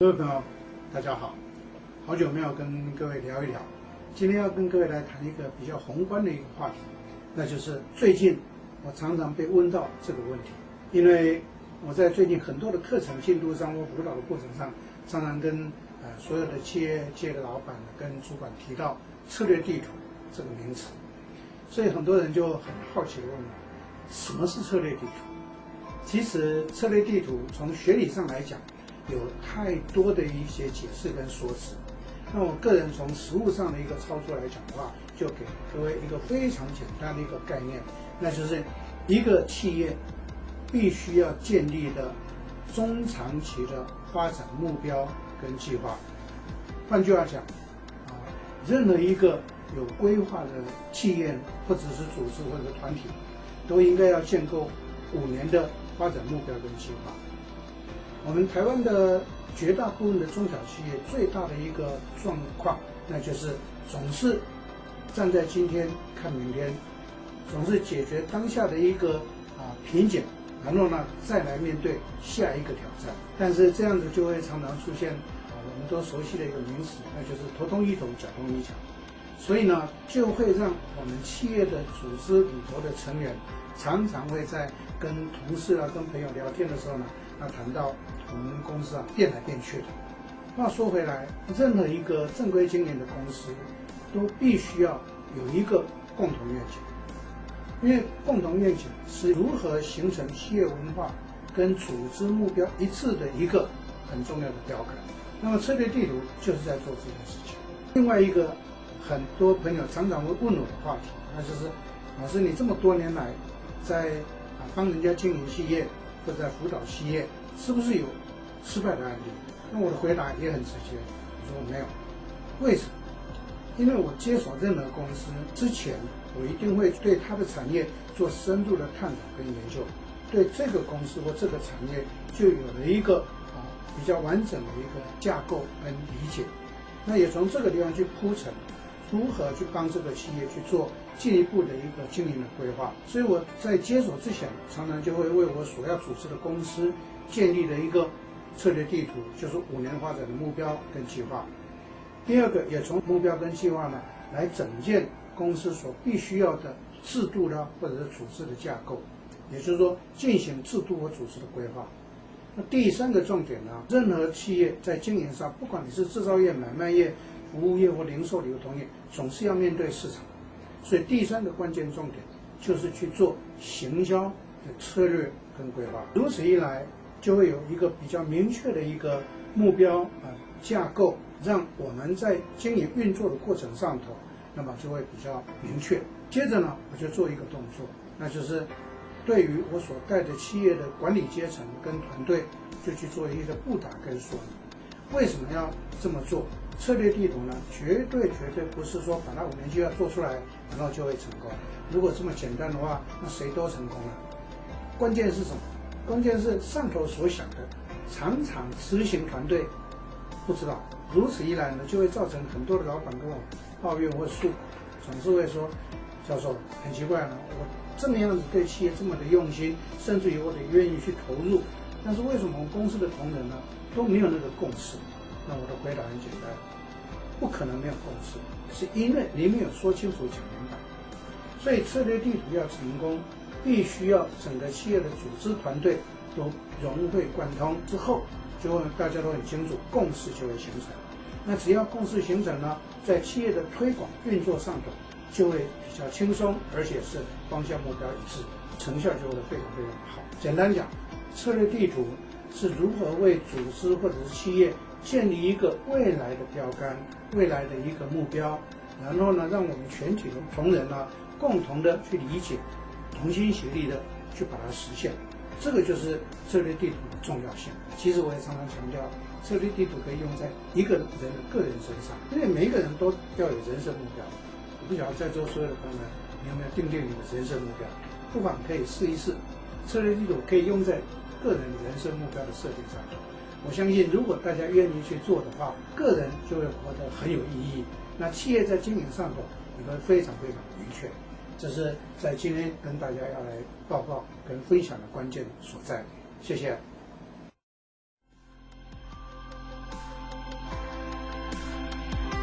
各位朋友，大家好，好久没有跟各位聊一聊，今天要跟各位来谈一个比较宏观的一个话题，那就是最近我常常被问到这个问题，因为我在最近很多的课程进度上或辅导的过程上，常常跟呃所有的企业界的老板跟主管提到策略地图这个名词，所以很多人就很好奇问我，什么是策略地图？其实策略地图从学理上来讲。有太多的一些解释跟说辞，那我个人从实务上的一个操作来讲的话，就给各位一个非常简单的一个概念，那就是一个企业必须要建立的中长期的发展目标跟计划。换句话讲，啊，任何一个有规划的企业或者是组织或者团体，都应该要建构五年的发展目标跟计划。我们台湾的绝大部分的中小企业最大的一个状况，那就是总是站在今天看明天，总是解决当下的一个啊瓶颈，然后呢再来面对下一个挑战。但是这样子就会常常出现啊我们都熟悉的一个名词，那就是头痛医头，脚痛医脚。所以呢就会让我们企业的组织里头的成员常常会在跟同事啊、跟朋友聊天的时候呢。那谈到我们公司啊变来变去的，话说回来，任何一个正规经营的公司，都必须要有一个共同愿景，因为共同愿景是如何形成企业文化跟组织目标一致的一个很重要的标杆。那么策略地图就是在做这件事情。另外一个很多朋友常常会问我的话题，那就是老师，你这么多年来在啊帮人家经营企业。或者在辅导企业，是不是有失败的案例？那我的回答也很直接，我说没有。为什么？因为我接手任何公司之前，我一定会对它的产业做深度的探讨跟研究，对这个公司或这个产业就有了一个啊比较完整的一个架构跟理解。那也从这个地方去铺陈，如何去帮这个企业去做。进一步的一个经营的规划，所以我在接手之前，常常就会为我所要组织的公司建立了一个策略地图，就是五年发展的目标跟计划。第二个，也从目标跟计划呢，来整建公司所必须要的制度呢，或者是组织的架构，也就是说，进行制度和组织的规划。那第三个重点呢，任何企业在经营上，不管你是制造业、买卖业、服务业或零售流通业，总是要面对市场。所以第三个关键重点就是去做行销的策略跟规划，如此一来就会有一个比较明确的一个目标啊架构，让我们在经营运作的过程上头，那么就会比较明确。接着呢，我就做一个动作，那就是对于我所带的企业的管理阶层跟团队，就去做一个布达跟说，为什么要这么做？策略地图呢，绝对绝对不是说把它五年计划做出来，然后就会成功。如果这么简单的话，那谁都成功了。关键是什么？关键是上头所想的，常常执行团队不知道。如此一来呢，就会造成很多的老板跟我抱怨或诉苦，总是会说：“教授，很奇怪呢，我这么样子对企业这么的用心，甚至于我得愿意去投入，但是为什么我们公司的同仁呢都没有那个共识？”那我的回答很简单，不可能没有共识，是因为你没有说清楚、讲明白。所以策略地图要成功，必须要整个企业的组织团队都融会贯通之后，就会大家都很清楚，共识就会形成。那只要共识形成呢，在企业的推广运作上头就会比较轻松，而且是方向目标一致，成效就会非常非常好。简单讲，策略地图是如何为组织或者是企业。建立一个未来的标杆，未来的一个目标，然后呢，让我们全体的同仁呢，共同的去理解，同心协力的去把它实现。这个就是策略地图的重要性。其实我也常常强调，策略地图可以用在一个人的个人身上，因为每一个人都要有人生目标。我不晓得在座所有的朋友们，你有没有定定你的人生目标？不妨可以试一试，策略地图可以用在个人人生目标的设定上。我相信，如果大家愿意去做的话，个人就会活得很有意义。那企业在经营上头也会非常非常明确。这是在今天跟大家要来报告跟分享的关键所在。谢谢。